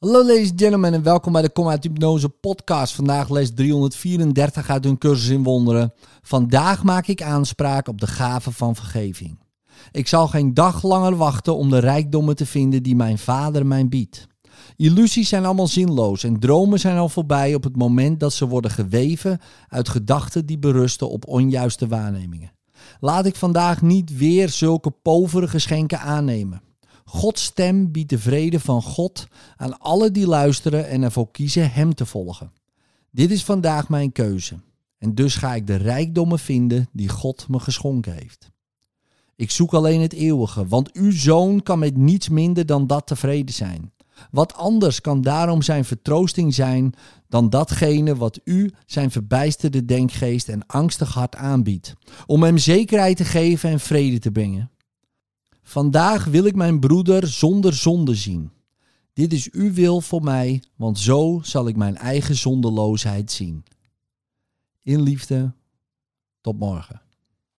Hallo ladies and gentlemen en welkom bij de Kom Hypnose podcast. Vandaag les 334 uit hun cursus in wonderen. Vandaag maak ik aanspraak op de gave van vergeving. Ik zal geen dag langer wachten om de rijkdommen te vinden die mijn vader mij biedt. Illusies zijn allemaal zinloos en dromen zijn al voorbij op het moment dat ze worden geweven uit gedachten die berusten op onjuiste waarnemingen. Laat ik vandaag niet weer zulke povere geschenken aannemen. Gods stem biedt de vrede van God aan alle die luisteren en ervoor kiezen Hem te volgen. Dit is vandaag mijn keuze. En dus ga ik de rijkdommen vinden die God me geschonken heeft. Ik zoek alleen het eeuwige, want uw zoon kan met niets minder dan dat tevreden zijn. Wat anders kan daarom zijn vertroosting zijn dan datgene wat u zijn verbijsterde denkgeest en angstig hart aanbiedt, om hem zekerheid te geven en vrede te brengen. Vandaag wil ik mijn broeder zonder zonde zien. Dit is uw wil voor mij, want zo zal ik mijn eigen zondeloosheid zien. In liefde, tot morgen.